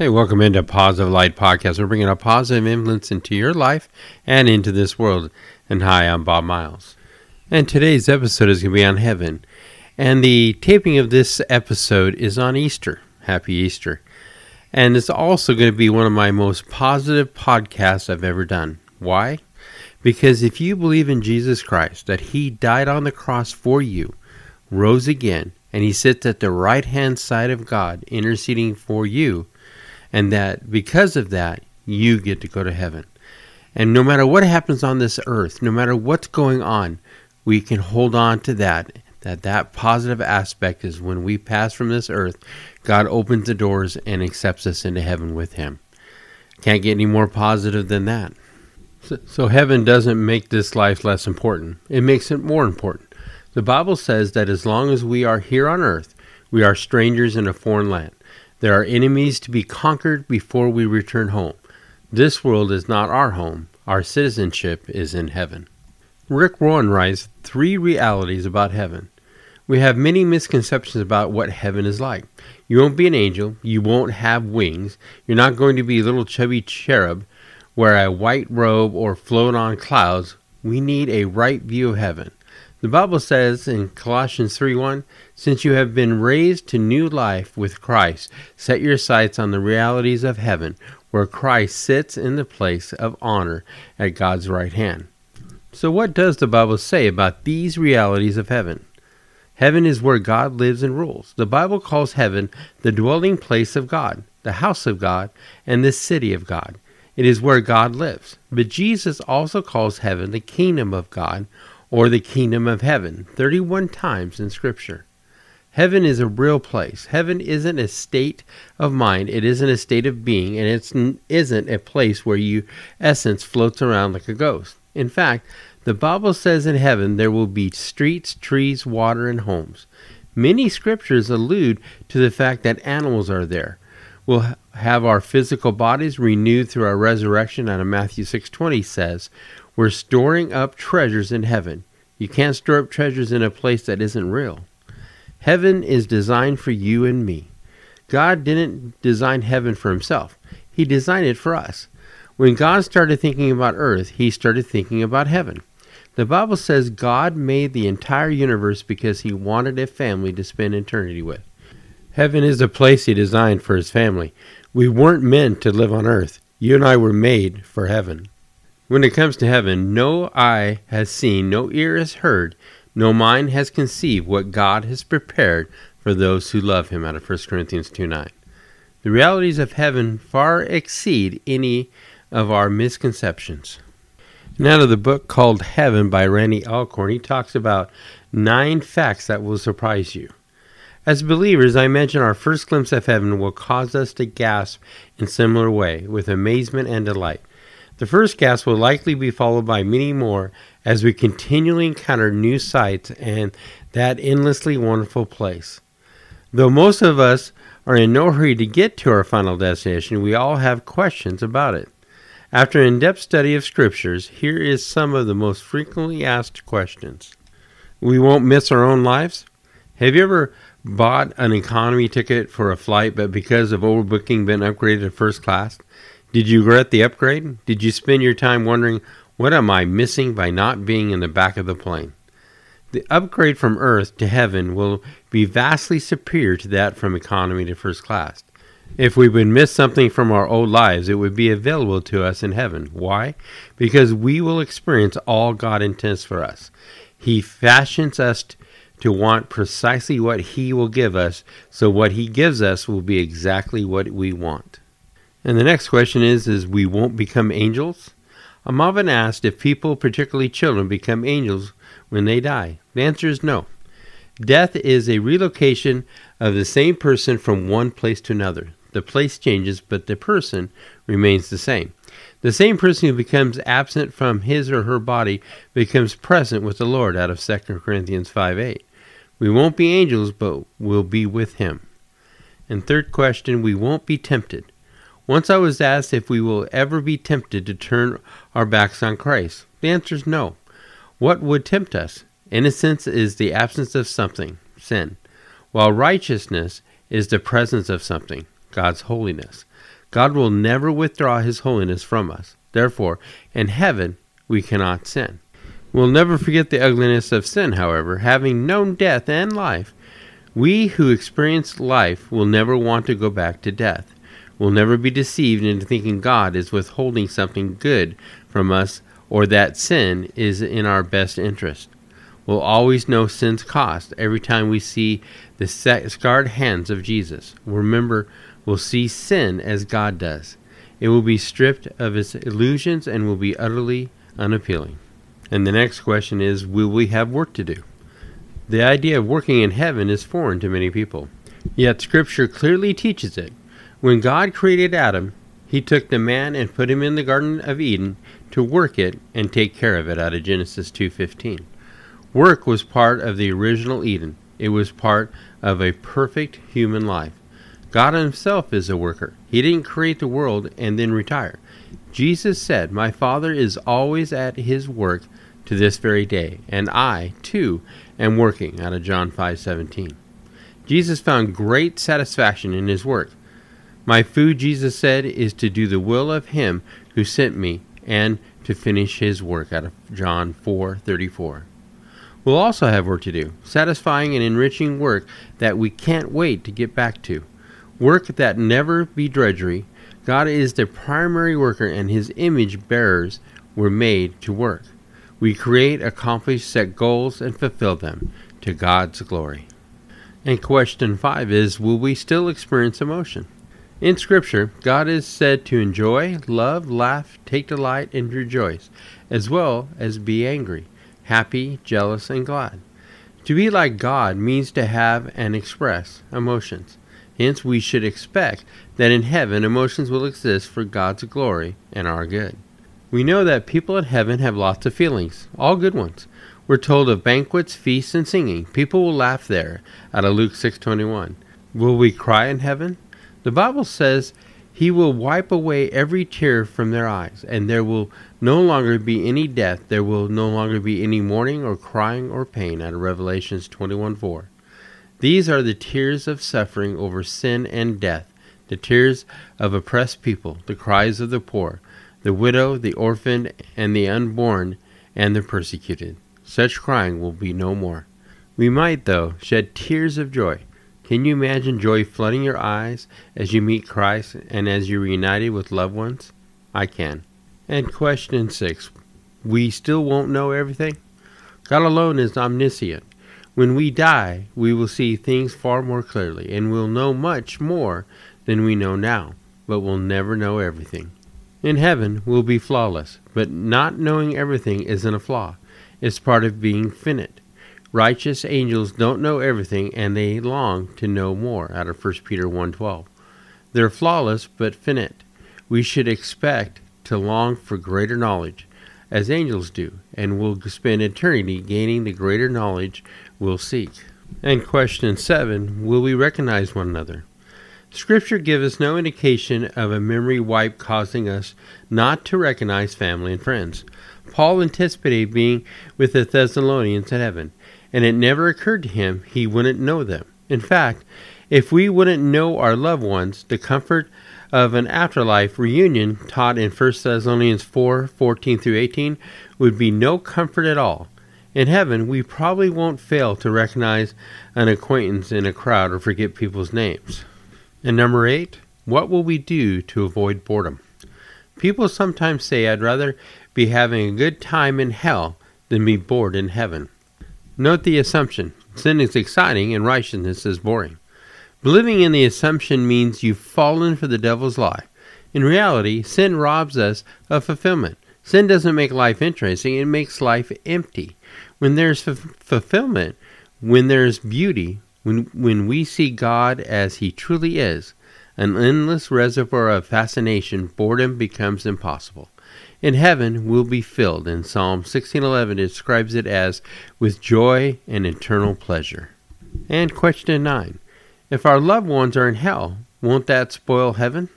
Hey, welcome into Positive Light Podcast. We're bringing a positive influence into your life and into this world. And hi, I'm Bob Miles. And today's episode is going to be on heaven. And the taping of this episode is on Easter. Happy Easter. And it's also going to be one of my most positive podcasts I've ever done. Why? Because if you believe in Jesus Christ, that He died on the cross for you, rose again, and He sits at the right hand side of God interceding for you, and that because of that, you get to go to heaven. And no matter what happens on this earth, no matter what's going on, we can hold on to that. That that positive aspect is when we pass from this earth, God opens the doors and accepts us into heaven with Him. Can't get any more positive than that. So, so heaven doesn't make this life less important; it makes it more important. The Bible says that as long as we are here on earth, we are strangers in a foreign land. There are enemies to be conquered before we return home. This world is not our home. Our citizenship is in heaven. Rick Warren writes three realities about heaven. We have many misconceptions about what heaven is like. You won't be an angel. You won't have wings. You're not going to be a little chubby cherub, wear a white robe, or float on clouds. We need a right view of heaven. The Bible says in Colossians 3:1, since you have been raised to new life with Christ, set your sights on the realities of heaven, where Christ sits in the place of honor at God's right hand. So what does the Bible say about these realities of heaven? Heaven is where God lives and rules. The Bible calls heaven the dwelling place of God, the house of God, and the city of God. It is where God lives. But Jesus also calls heaven the kingdom of God or the kingdom of heaven 31 times in Scripture. Heaven is a real place. Heaven isn't a state of mind, it isn't a state of being, and it isn't a place where your essence floats around like a ghost. In fact, the Bible says in heaven there will be streets, trees, water, and homes. Many scriptures allude to the fact that animals are there. We'll have our physical bodies renewed through our resurrection, and Matthew 6:20 says, we're storing up treasures in heaven. You can't store up treasures in a place that isn't real. Heaven is designed for you and me. God didn't design heaven for himself, He designed it for us. When God started thinking about earth, He started thinking about heaven. The Bible says God made the entire universe because He wanted a family to spend eternity with. Heaven is a place He designed for His family. We weren't meant to live on earth. You and I were made for heaven. When it comes to heaven, no eye has seen, no ear has heard, no mind has conceived what God has prepared for those who love him out of 1 Corinthians 2 9. The realities of heaven far exceed any of our misconceptions. Now of the book called Heaven by Randy Alcorn, he talks about nine facts that will surprise you. As believers, I mention our first glimpse of heaven will cause us to gasp in similar way, with amazement and delight. The first gasp will likely be followed by many more as we continually encounter new sights and that endlessly wonderful place. Though most of us are in no hurry to get to our final destination, we all have questions about it. After an in depth study of scriptures, here is some of the most frequently asked questions. We won't miss our own lives? Have you ever bought an economy ticket for a flight but because of overbooking been upgraded to first class? Did you regret the upgrade? Did you spend your time wondering, what am I missing by not being in the back of the plane? The upgrade from Earth to heaven will be vastly superior to that from economy to first class. If we would miss something from our old lives, it would be available to us in heaven. Why? Because we will experience all God intends for us. He fashions us to want precisely what He will give us, so what He gives us will be exactly what we want. And the next question is is we won't become angels? I'm often asked if people, particularly children, become angels when they die. The answer is no. Death is a relocation of the same person from one place to another. The place changes, but the person remains the same. The same person who becomes absent from his or her body becomes present with the Lord out of 2 Corinthians 5 8. We won't be angels, but we'll be with him. And third question, we won't be tempted. Once I was asked if we will ever be tempted to turn our backs on Christ. The answer is no. What would tempt us? Innocence is the absence of something, sin, while righteousness is the presence of something, God's holiness. God will never withdraw his holiness from us. Therefore, in heaven we cannot sin. We'll never forget the ugliness of sin, however, having known death and life. We who experience life will never want to go back to death. We'll never be deceived into thinking God is withholding something good from us or that sin is in our best interest. We'll always know sin's cost every time we see the scarred hands of Jesus. Remember, we'll see sin as God does. It will be stripped of its illusions and will be utterly unappealing. And the next question is Will we have work to do? The idea of working in heaven is foreign to many people. Yet Scripture clearly teaches it. When God created Adam, he took the man and put him in the Garden of Eden to work it and take care of it out of Genesis 2:15. Work was part of the original Eden. It was part of a perfect human life. God himself is a worker. He didn't create the world and then retire. Jesus said, "My Father is always at his work to this very day, and I, too, am working." Out of John 5:17. Jesus found great satisfaction in his work. My food, Jesus said, is to do the will of him who sent me and to finish his work out of John 4:34. We'll also have work to do, satisfying and enriching work that we can't wait to get back to. Work that never be drudgery. God is the primary worker and his image bearers were made to work. We create, accomplish, set goals, and fulfill them to God's glory. And question five is Will we still experience emotion? In Scripture, God is said to enjoy, love, laugh, take delight, and rejoice, as well as be angry, happy, jealous, and glad. To be like God means to have and express emotions. Hence, we should expect that in heaven emotions will exist for God's glory and our good. We know that people in heaven have lots of feelings, all good ones. We're told of banquets, feasts, and singing. People will laugh there, out of Luke 6:21. Will we cry in heaven? The Bible says he will wipe away every tear from their eyes, and there will no longer be any death. There will no longer be any mourning or crying or pain. Out of Revelations 21 4. These are the tears of suffering over sin and death, the tears of oppressed people, the cries of the poor, the widow, the orphan, and the unborn, and the persecuted. Such crying will be no more. We might, though, shed tears of joy can you imagine joy flooding your eyes as you meet Christ and as you're reunited with loved ones? I can. And question six We still won't know everything? God alone is omniscient. When we die, we will see things far more clearly and will know much more than we know now, but we'll never know everything. In heaven, we'll be flawless, but not knowing everything isn't a flaw. It's part of being finite. Righteous angels don't know everything and they long to know more out of 1 Peter 1:12. They're flawless but finite. We should expect to long for greater knowledge as angels do and will spend eternity gaining the greater knowledge we'll seek. And question 7, will we recognize one another? Scripture gives us no indication of a memory wipe causing us not to recognize family and friends. Paul anticipated being with the Thessalonians in heaven and it never occurred to him he wouldn't know them. In fact, if we wouldn't know our loved ones, the comfort of an afterlife reunion taught in 1 Thessalonians 4 14 through 18 would be no comfort at all. In heaven, we probably won't fail to recognize an acquaintance in a crowd or forget people's names. And number eight, what will we do to avoid boredom? People sometimes say, I'd rather be having a good time in hell than be bored in heaven. Note the assumption sin is exciting and righteousness is boring. Believing in the assumption means you've fallen for the devil's lie. In reality, sin robs us of fulfillment. Sin doesn't make life interesting, it makes life empty. When there's f- fulfillment, when there's beauty, when, when we see God as He truly is, an endless reservoir of fascination, boredom becomes impossible in heaven will be filled. In Psalm 16:11 it describes it as with joy and eternal pleasure. And question 9. If our loved ones are in hell, won't that spoil heaven?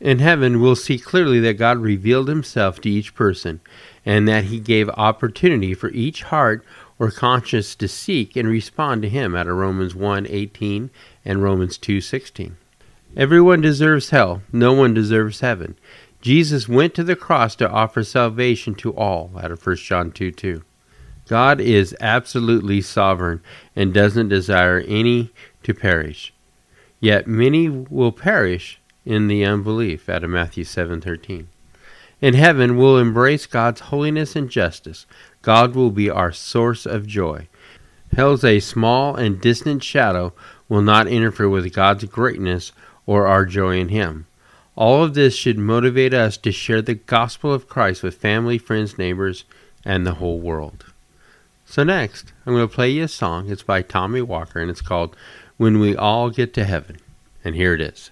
In heaven, we'll see clearly that God revealed himself to each person and that he gave opportunity for each heart or conscience to seek and respond to him out of Romans 1:18 and Romans 2:16. Everyone deserves hell. No one deserves heaven. Jesus went to the cross to offer salvation to all, out of 1 John 2 2. God is absolutely sovereign and doesn't desire any to perish. Yet many will perish in the unbelief, out of Matthew 7:13. In heaven we'll embrace God's holiness and justice. God will be our source of joy. Hell's a small and distant shadow will not interfere with God's greatness or our joy in him. All of this should motivate us to share the gospel of Christ with family, friends, neighbors, and the whole world. So, next, I'm going to play you a song. It's by Tommy Walker, and it's called When We All Get to Heaven. And here it is.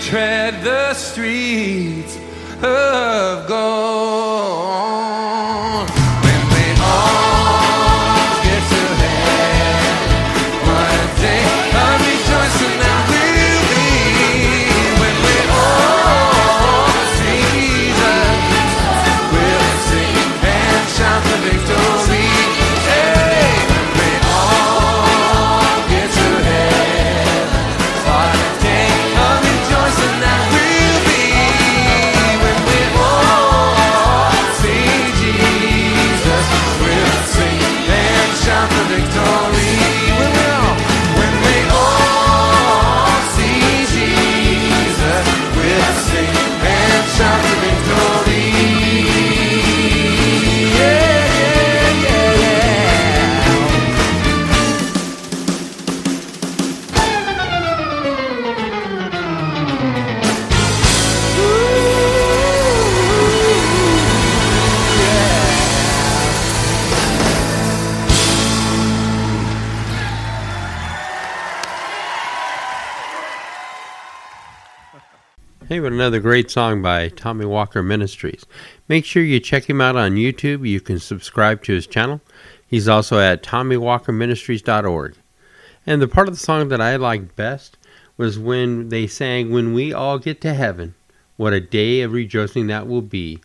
Tread the streets of gold. What another great song by Tommy Walker Ministries. Make sure you check him out on YouTube. You can subscribe to his channel. He's also at TommyWalkerMinistries.org. And the part of the song that I liked best was when they sang, When we all get to heaven, what a day of rejoicing that will be.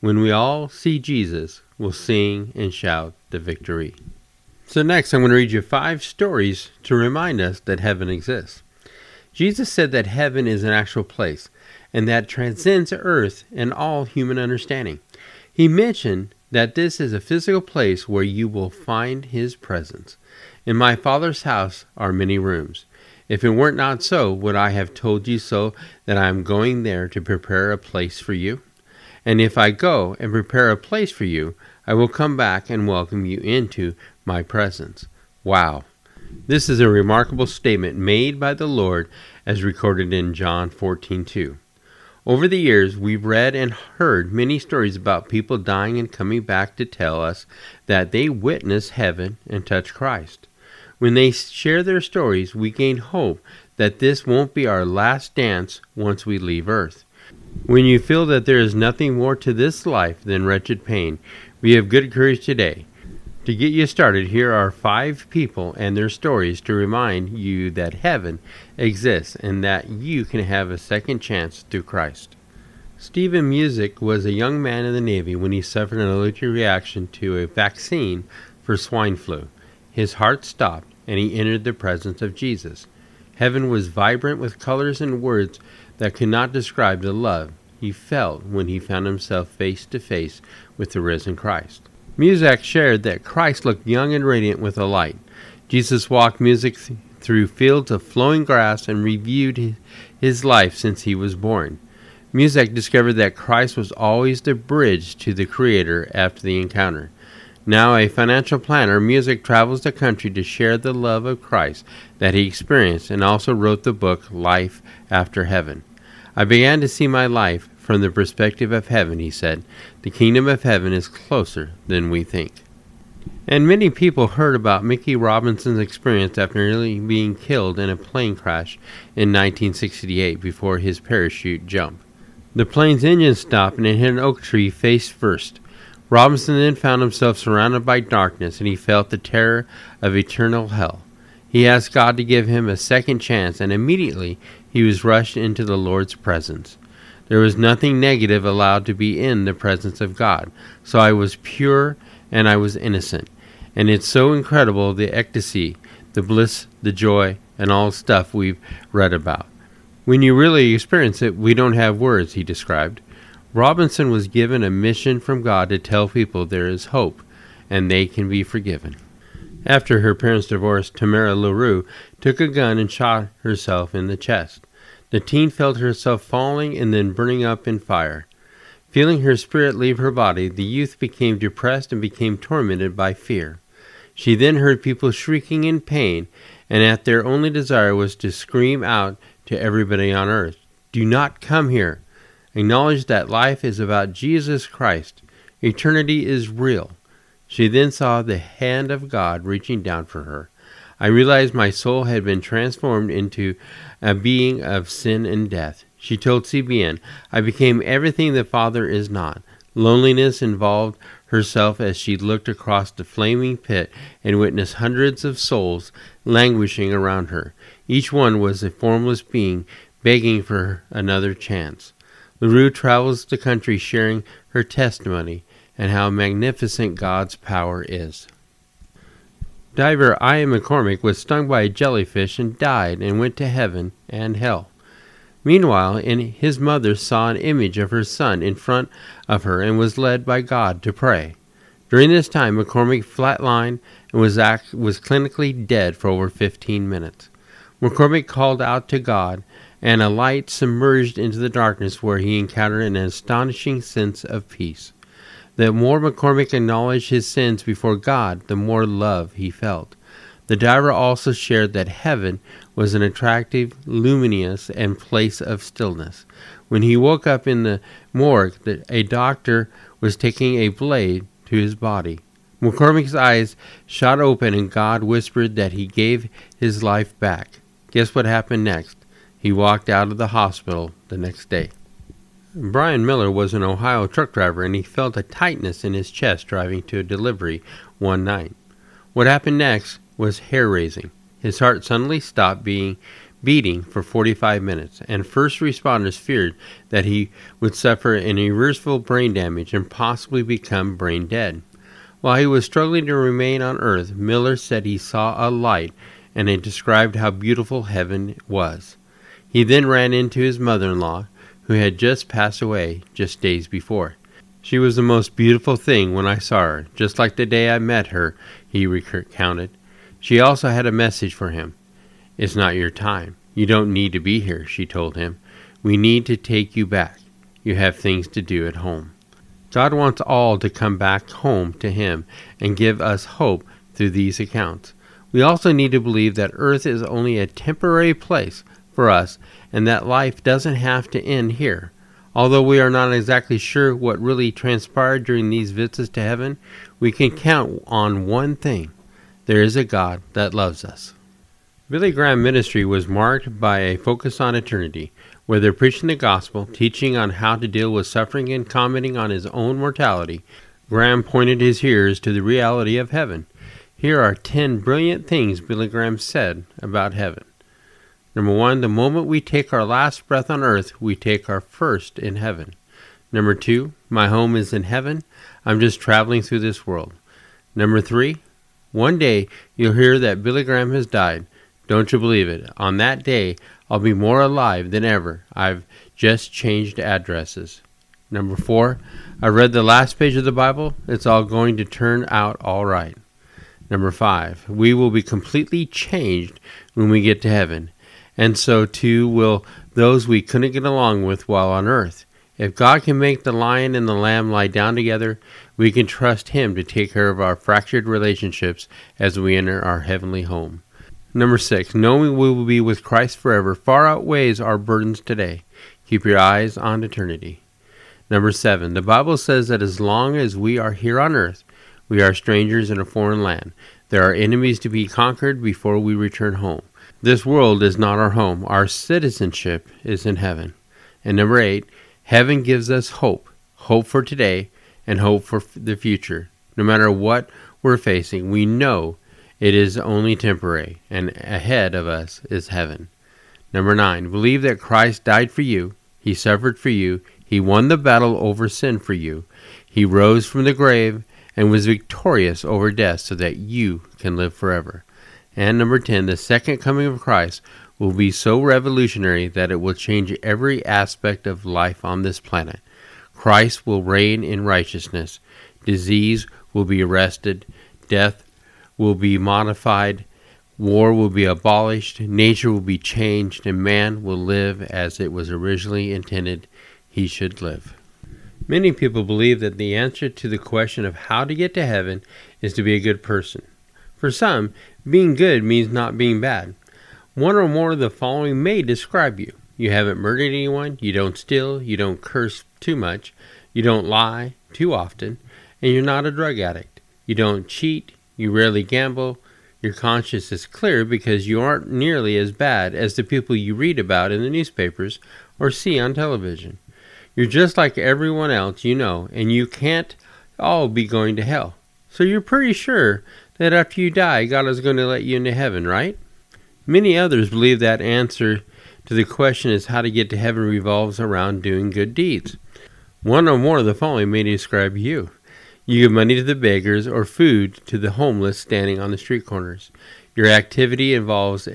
When we all see Jesus, we'll sing and shout the victory. So, next, I'm going to read you five stories to remind us that heaven exists. Jesus said that heaven is an actual place and that transcends earth and all human understanding. He mentioned that this is a physical place where you will find his presence. In my Father's house are many rooms. If it weren't not so, would I have told you so that I am going there to prepare a place for you? And if I go and prepare a place for you, I will come back and welcome you into my presence. Wow. This is a remarkable statement made by the Lord as recorded in John 14:2. Over the years, we've read and heard many stories about people dying and coming back to tell us that they witnessed heaven and touched Christ. When they share their stories, we gain hope that this won't be our last dance once we leave earth. When you feel that there is nothing more to this life than wretched pain, we have good courage today. To get you started, here are five people and their stories to remind you that heaven exists and that you can have a second chance through Christ. Stephen Musick was a young man in the Navy when he suffered an allergic reaction to a vaccine for swine flu. His heart stopped and he entered the presence of Jesus. Heaven was vibrant with colors and words that could not describe the love he felt when he found himself face to face with the risen Christ. Musick shared that Christ looked young and radiant with a light. Jesus walked th- through fields of flowing grass and reviewed his life since he was born. Musick discovered that Christ was always the bridge to the Creator after the encounter. Now a financial planner, Musick travels the country to share the love of Christ that he experienced and also wrote the book Life After Heaven. I began to see my life from the perspective of heaven, he said. The kingdom of heaven is closer than we think. And many people heard about Mickey Robinson's experience after nearly being killed in a plane crash in 1968 before his parachute jump. The plane's engine stopped and it hit an oak tree face first. Robinson then found himself surrounded by darkness and he felt the terror of eternal hell. He asked God to give him a second chance and immediately he was rushed into the Lord's presence. There was nothing negative allowed to be in the presence of God. So I was pure and I was innocent. And it's so incredible the ecstasy, the bliss, the joy, and all stuff we've read about. When you really experience it, we don't have words, he described. Robinson was given a mission from God to tell people there is hope and they can be forgiven. After her parents' divorce, Tamara Laroux took a gun and shot herself in the chest. The teen felt herself falling and then burning up in fire. Feeling her spirit leave her body, the youth became depressed and became tormented by fear. She then heard people shrieking in pain, and at their only desire was to scream out to everybody on earth, Do not come here. Acknowledge that life is about Jesus Christ. Eternity is real. She then saw the hand of God reaching down for her. I realized my soul had been transformed into a being of sin and death. She told CBN, I became everything the Father is not. Loneliness involved herself as she looked across the flaming pit and witnessed hundreds of souls languishing around her. Each one was a formless being begging for another chance. Laroux travels the country sharing her testimony and how magnificent God's power is. Diver Ian McCormick was stung by a jellyfish and died and went to heaven and hell. Meanwhile, his mother saw an image of her son in front of her and was led by God to pray. During this time, McCormick flatlined and was, act, was clinically dead for over 15 minutes. McCormick called out to God, and a light submerged into the darkness where he encountered an astonishing sense of peace. The more McCormick acknowledged his sins before God, the more love he felt. The diver also shared that heaven was an attractive, luminous, and place of stillness. When he woke up in the morgue, a doctor was taking a blade to his body. McCormick's eyes shot open, and God whispered that he gave his life back. Guess what happened next? He walked out of the hospital the next day. Brian Miller was an Ohio truck driver and he felt a tightness in his chest driving to a delivery one night. What happened next was hair raising. His heart suddenly stopped being beating for 45 minutes, and first responders feared that he would suffer an irreversible brain damage and possibly become brain dead. While he was struggling to remain on earth, Miller said he saw a light and it described how beautiful heaven was. He then ran into his mother in law, who had just passed away just days before. She was the most beautiful thing when I saw her, just like the day I met her, he recounted. She also had a message for him. It's not your time. You don't need to be here, she told him. We need to take you back. You have things to do at home. God wants all to come back home to Him and give us hope through these accounts. We also need to believe that earth is only a temporary place for us and that life doesn't have to end here. Although we are not exactly sure what really transpired during these visits to heaven, we can count on one thing there is a God that loves us. Billy Graham ministry was marked by a focus on eternity, whether preaching the gospel, teaching on how to deal with suffering, and commenting on his own mortality. Graham pointed his hearers to the reality of heaven. Here are 10 brilliant things Billy Graham said about heaven. Number one, the moment we take our last breath on earth, we take our first in heaven. Number two, my home is in heaven. I'm just traveling through this world. Number three, one day you'll hear that Billy Graham has died. Don't you believe it? On that day, I'll be more alive than ever. I've just changed addresses. Number four, I read the last page of the Bible. It's all going to turn out all right. Number five, we will be completely changed when we get to heaven and so too will those we couldn't get along with while on earth. If God can make the lion and the lamb lie down together, we can trust Him to take care of our fractured relationships as we enter our heavenly home. Number six, knowing we will be with Christ forever far outweighs our burdens today. Keep your eyes on eternity. Number seven, the Bible says that as long as we are here on earth, we are strangers in a foreign land. There are enemies to be conquered before we return home. This world is not our home. Our citizenship is in heaven. And number eight, heaven gives us hope hope for today and hope for the future. No matter what we're facing, we know it is only temporary, and ahead of us is heaven. Number nine, believe that Christ died for you, He suffered for you, He won the battle over sin for you, He rose from the grave and was victorious over death so that you can live forever. And number 10, the second coming of Christ will be so revolutionary that it will change every aspect of life on this planet. Christ will reign in righteousness. Disease will be arrested. Death will be modified. War will be abolished. Nature will be changed. And man will live as it was originally intended he should live. Many people believe that the answer to the question of how to get to heaven is to be a good person. For some, being good means not being bad. One or more of the following may describe you. You haven't murdered anyone, you don't steal, you don't curse too much, you don't lie too often, and you're not a drug addict. You don't cheat, you rarely gamble, your conscience is clear because you aren't nearly as bad as the people you read about in the newspapers or see on television. You're just like everyone else you know, and you can't all be going to hell. So you're pretty sure that after you die, God is going to let you into heaven, right? Many others believe that answer to the question is how to get to heaven revolves around doing good deeds. One or more of the following may describe you. You give money to the beggars or food to the homeless standing on the street corners. Your activity involves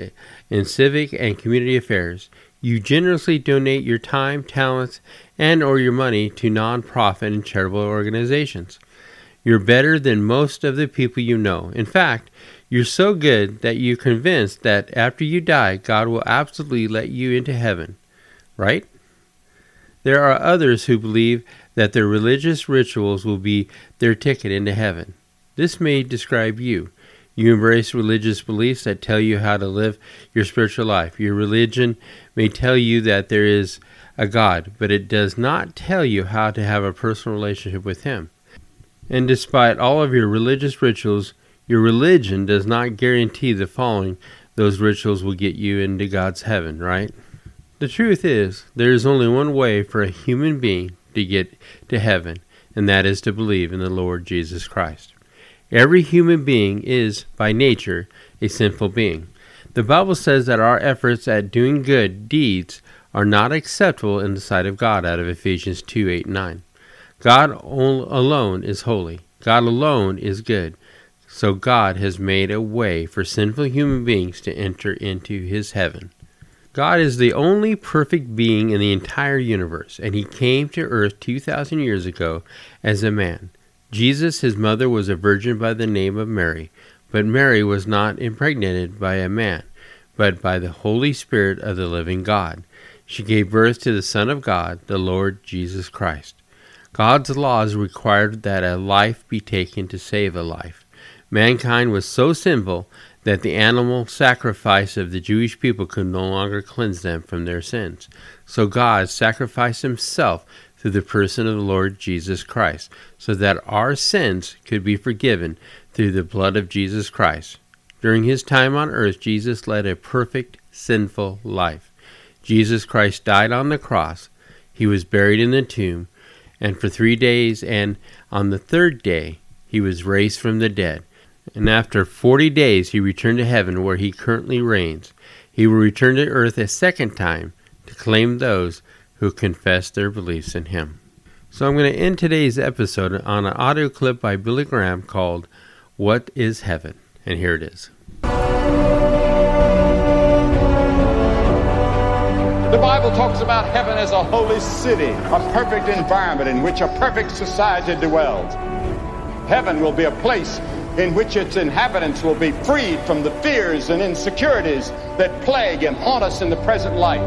in civic and community affairs. You generously donate your time, talents, and or your money to nonprofit and charitable organizations. You're better than most of the people you know. In fact, you're so good that you're convinced that after you die, God will absolutely let you into heaven. Right? There are others who believe that their religious rituals will be their ticket into heaven. This may describe you. You embrace religious beliefs that tell you how to live your spiritual life. Your religion may tell you that there is a God, but it does not tell you how to have a personal relationship with Him. And despite all of your religious rituals, your religion does not guarantee the following those rituals will get you into God's heaven, right? The truth is, there is only one way for a human being to get to heaven, and that is to believe in the Lord Jesus Christ. Every human being is, by nature, a sinful being. The Bible says that our efforts at doing good deeds are not acceptable in the sight of God out of Ephesians 2 8 9. God alone is holy. God alone is good. So God has made a way for sinful human beings to enter into his heaven. God is the only perfect being in the entire universe, and he came to earth 2,000 years ago as a man. Jesus, his mother, was a virgin by the name of Mary. But Mary was not impregnated by a man, but by the Holy Spirit of the living God. She gave birth to the Son of God, the Lord Jesus Christ. God's laws required that a life be taken to save a life. Mankind was so sinful that the animal sacrifice of the Jewish people could no longer cleanse them from their sins. So God sacrificed himself through the person of the Lord Jesus Christ, so that our sins could be forgiven through the blood of Jesus Christ. During his time on earth, Jesus led a perfect, sinful life. Jesus Christ died on the cross. He was buried in the tomb, and for three days, and on the third day, he was raised from the dead. And after forty days, he returned to heaven, where he currently reigns. He will return to earth a second time to claim those who confess their beliefs in him. So I'm going to end today's episode on an audio clip by Billy Graham called what is heaven? And here it is. The Bible talks about heaven as a holy city, a perfect environment in which a perfect society dwells. Heaven will be a place in which its inhabitants will be freed from the fears and insecurities that plague and haunt us in the present life.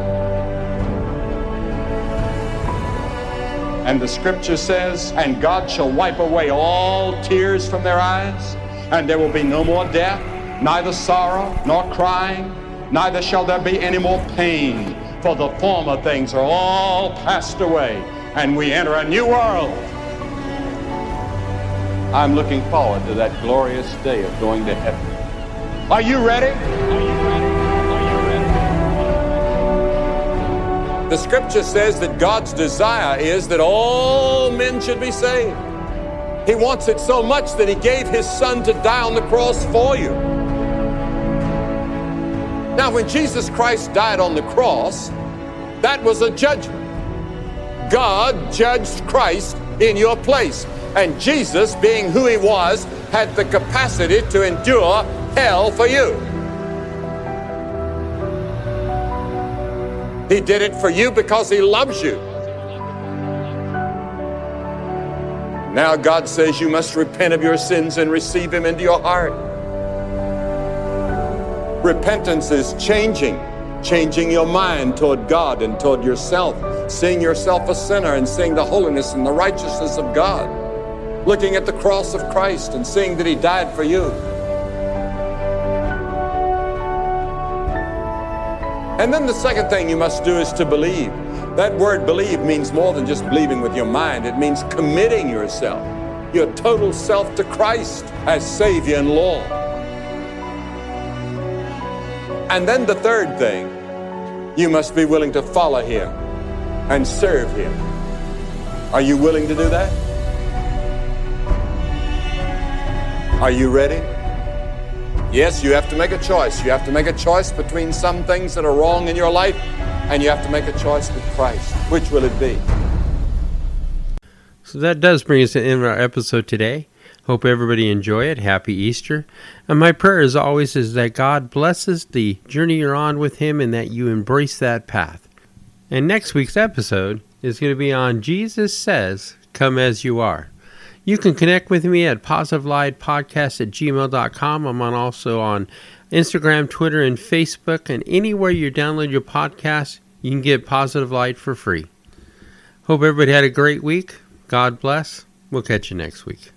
And the scripture says, And God shall wipe away all tears from their eyes and there will be no more death, neither sorrow nor crying, neither shall there be any more pain, for the former things are all passed away, and we enter a new world. I'm looking forward to that glorious day of going to heaven. Are you ready? Are you ready? Are you ready? The scripture says that God's desire is that all men should be saved. He wants it so much that he gave his son to die on the cross for you. Now, when Jesus Christ died on the cross, that was a judgment. God judged Christ in your place. And Jesus, being who he was, had the capacity to endure hell for you. He did it for you because he loves you. Now God says you must repent of your sins and receive Him into your heart. Repentance is changing, changing your mind toward God and toward yourself, seeing yourself a sinner and seeing the holiness and the righteousness of God, looking at the cross of Christ and seeing that He died for you. And then the second thing you must do is to believe. That word believe means more than just believing with your mind, it means committing yourself, your total self to Christ as Savior and Lord. And then the third thing, you must be willing to follow Him and serve Him. Are you willing to do that? Are you ready? Yes, you have to make a choice. You have to make a choice between some things that are wrong in your life and you have to make a choice with Christ. Which will it be? So that does bring us to the end of our episode today. Hope everybody enjoy it. Happy Easter. And my prayer as always is that God blesses the journey you're on with Him and that you embrace that path. And next week's episode is going to be on Jesus Says, Come As You Are. You can connect with me at positivelightpodcast at gmail.com. I'm on also on Instagram, Twitter, and Facebook, and anywhere you download your podcast, you can get Positive Light for free. Hope everybody had a great week. God bless. We'll catch you next week.